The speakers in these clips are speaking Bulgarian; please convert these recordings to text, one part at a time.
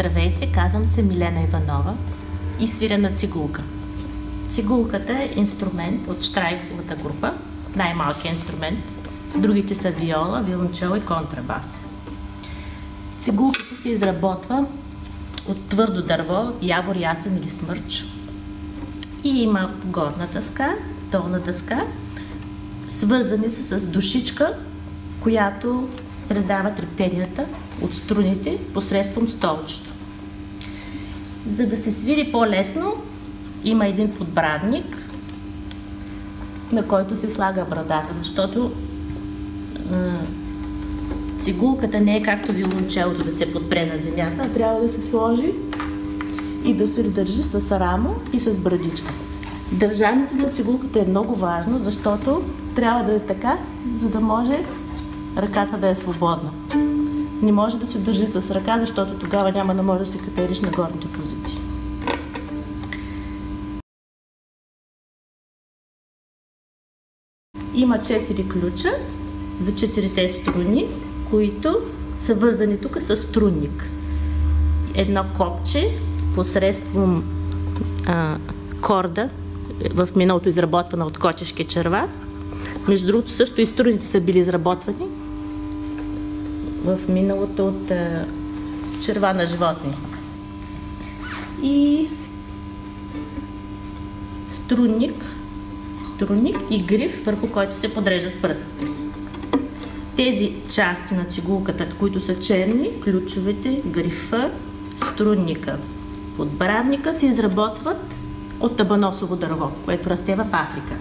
Здравейте, казвам се Милена Иванова и свиря на цигулка. Цигулката е инструмент от Штрайковата група, най-малкият инструмент. Другите са виола, виолончело и контрабас. Цигулката се изработва от твърдо дърво, ябор, ясен или смърч. И има горна дъска, долна дъска, свързани са с душичка, която предава трептенията от струните посредством столчето. За да се свири по-лесно, има един подбрадник, на който се слага брадата, защото цигулката не е както виолончелото да се подпре на земята, а трябва да се сложи и да се държи с рамо и с брадичка. Държането на цигулката е много важно, защото трябва да е така, за да може ръката да е свободна. Не може да се държи с ръка, защото тогава няма да може да се катериш на горните позиции. Има четири ключа за четирите струни, които са вързани тук с струнник. Едно копче посредством а, корда, в миналото изработвана от котешки черва. Между другото, също и струните са били изработвани в миналото от а, черва на животни. И струнник, струнник и гриф, върху който се подреждат пръстите. Тези части на цигулката, които са черни, ключовете, грифа, струнника, подбрадника се изработват от табаносово дърво, което расте в Африка.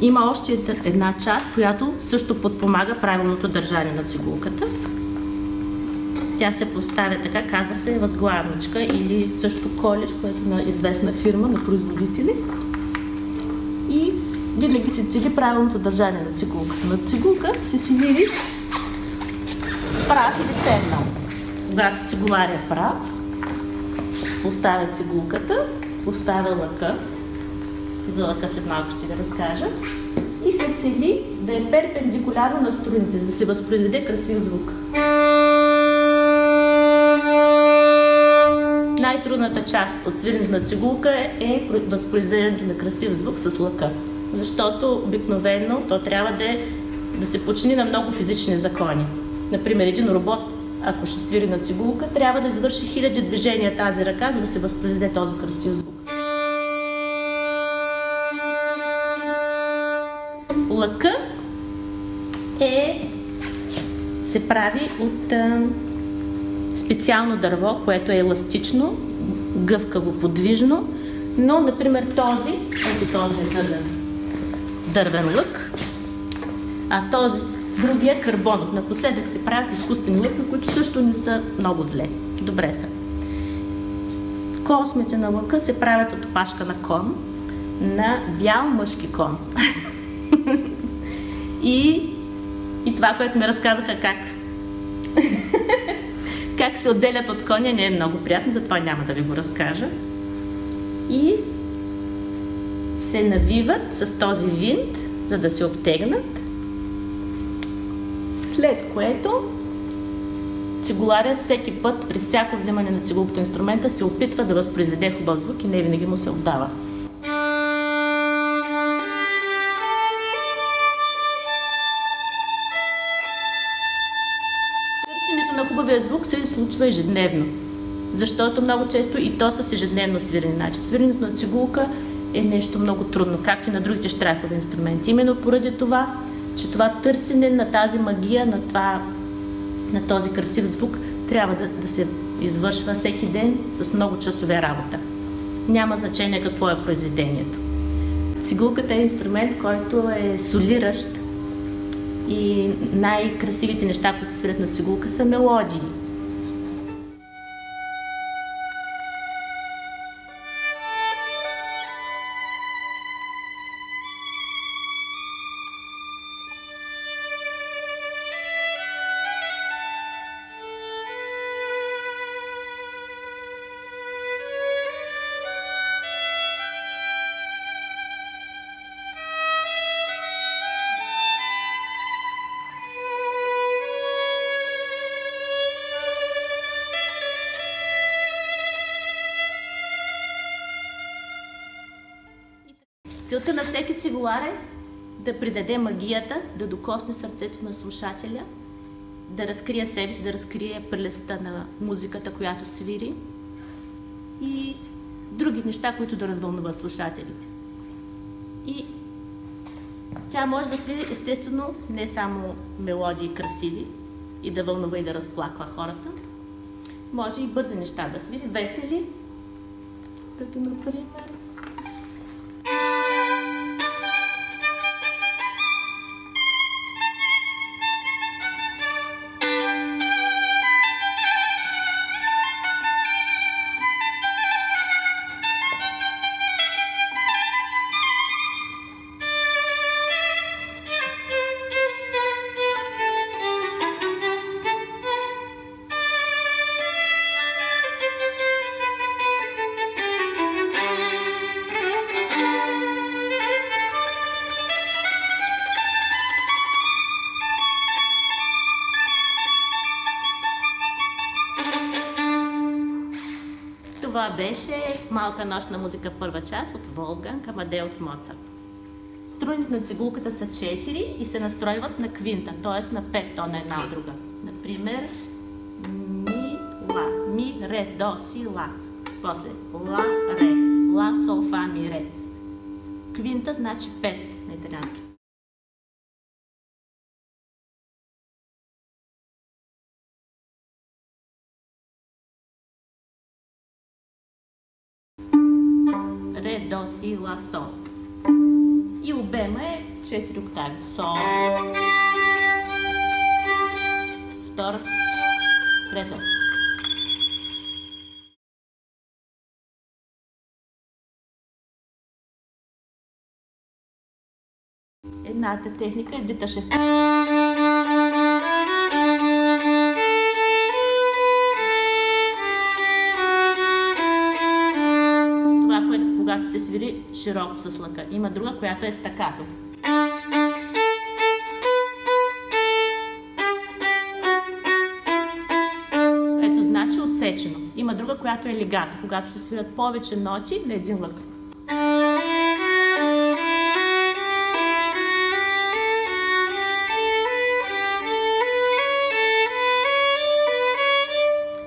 Има още една част, която също подпомага правилното държание на цигулката. Тя се поставя така, казва се възглавничка или също колиш, което е на известна фирма на производители. И винаги се цели правилното държание на цигулката. На цигулка се силили прав или седнал. Когато цигуларя е прав, поставя цигулката, поставя лъка, за лъка след малко ще ви разкажа, и се цели да е перпендикулярно на струните, за да се възпроизведе красив звук. Най-трудната част от свиренето на цигулка е възпроизведението на красив звук с лъка, защото обикновено то трябва да, е, да се почини на много физични закони. Например, един робот ако ще свири на цигулка, трябва да извърши хиляди движения тази ръка, за да се възпроизведе този красив звук. Лъка е, се прави от а, специално дърво, което е еластично, гъвкаво, подвижно, но, например, този, ето този е дървен, дървен лък, а този Другия карбонов. Напоследък се правят изкуствени лъка, които също не са много зле. Добре са. Космите на лъка се правят от опашка на кон, на бял мъжки кон. това, което ми разказаха как как се отделят от коня, не е много приятно, затова няма да ви го разкажа. И се навиват с този винт, за да се обтегнат след което цигуларя всеки път, при всяко вземане на цигулката инструмента, се опитва да възпроизведе хубав звук и не винаги му се отдава. Случва ежедневно, защото много често и то с ежедневно свирене. Значи свиренето на цигулка е нещо много трудно, както и на другите штрайфови инструменти. Именно поради това че това търсене на тази магия, на, това, на този красив звук, трябва да, да се извършва всеки ден с много часове работа. Няма значение какво е произведението. Цигулката е инструмент, който е солиращ и най-красивите неща, които свирят на цигулка, са мелодии. Целта на всеки цигулар е да придаде магията, да докосне сърцето на слушателя, да разкрие себе си, да разкрие прелестта на музиката, която свири и други неща, които да развълнуват слушателите. И тя може да свири естествено не само мелодии красиви и да вълнува и да разплаква хората. Може и бързи неща да свири, весели, като например Това беше малка нощна музика първа част от Волган Амадеус Моцарт. Струните на цигулката са 4 и се настройват на квинта, т.е. на 5 тона една от друга. Например, ми, ла, ми, ре, до, си, ла. После ла, ре, ла, сол, фа, ми, ре. Квинта значи 5 на италиански. Ре, до, си, ла, сол. И обема е 4 октави. Сол, втора, трета. Едната техника е диташе. Се свири широко с лъка. Има друга, която е стакато. Ето значи отсечено. Има друга, която е легато, когато се свират повече ноти на един лък.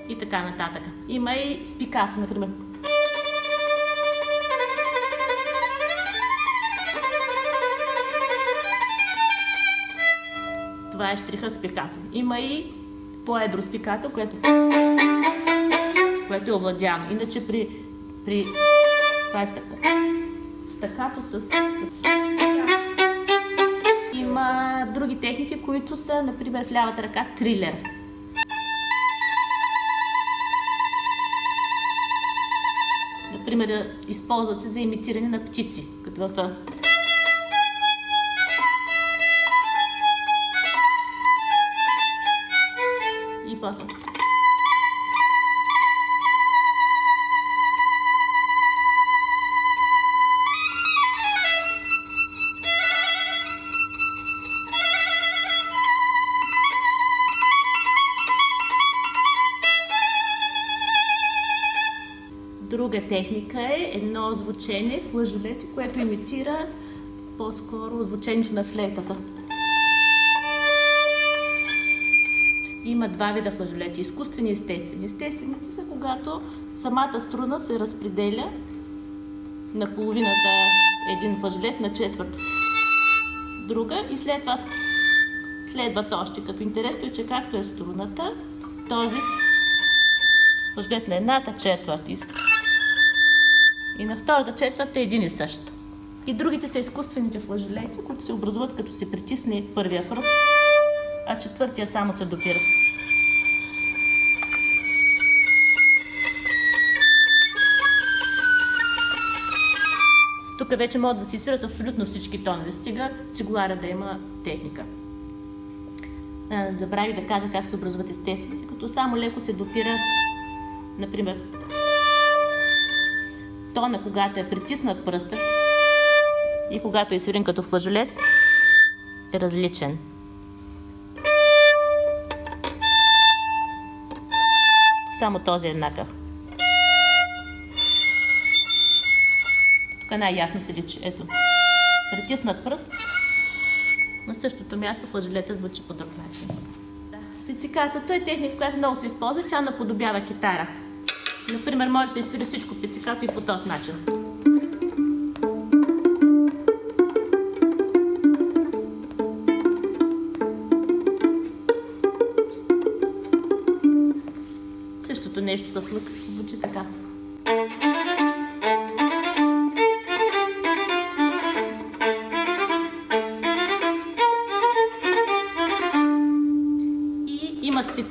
И така нататък. Има и спикато, например. Това е штриха с пикато. Има и по-едро с пикато, което, което е овладяно. Иначе при, при това е стакато с има други техники, които са, например, в лявата ръка трилер. Например, използват се за имитиране на птици, като в техника е едно звучение, флажолети, което имитира по-скоро звучението на флейтата. Има два вида флажолети, изкуствени и естествени. Естествените са когато самата струна се разпределя на половината един флажолет на четвърт друга и след това следват още. Като интересно е, че както е струната, този флажолет на едната четвърт и на втората четвърта е един и същ. И другите са изкуствените флажолети, които се образуват като се притисне първия пръв, а четвъртия само се допира. Тук вече могат да се свират абсолютно всички тонове, стига цигулара да има техника. Забравих да кажа как се образуват естествените, като само леко се допира, например, тона, когато е притиснат пръста и когато е свирен като флажолет, е различен. Само този е еднакъв. Тук най-ясно се личи. Ето. натиснат пръст, на същото място флажолета звучи по друг начин. Пицикатото е техника, която много се използва, тя наподобява китара. Например, може да се свири всичко пицикато и по този начин. Същото нещо с лък звучи така.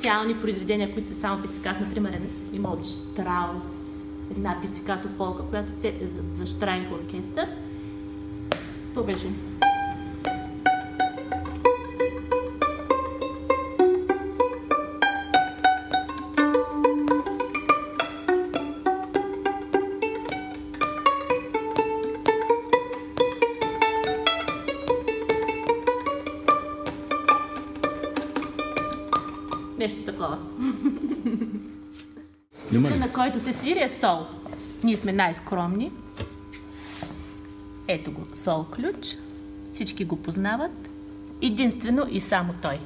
Специални произведения, които са само пицикат. Например, има от Штраус една пицикато полка, която е за, Штрайх оркестър. Това. Нещо такова. Ли? на който се свири е сол. Ние сме най-скромни. Ето го, сол ключ. Всички го познават. Единствено и само той.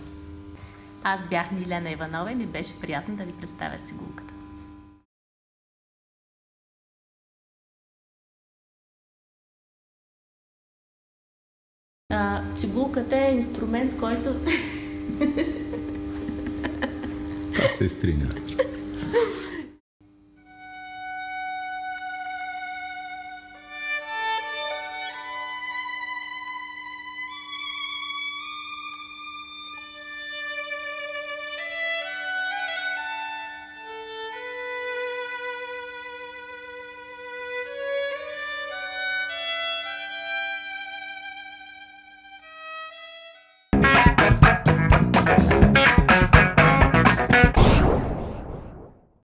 Аз бях Милена Иванова и ми беше приятно да ви представя цигулката. А, цигулката е инструмент, който Casestrina.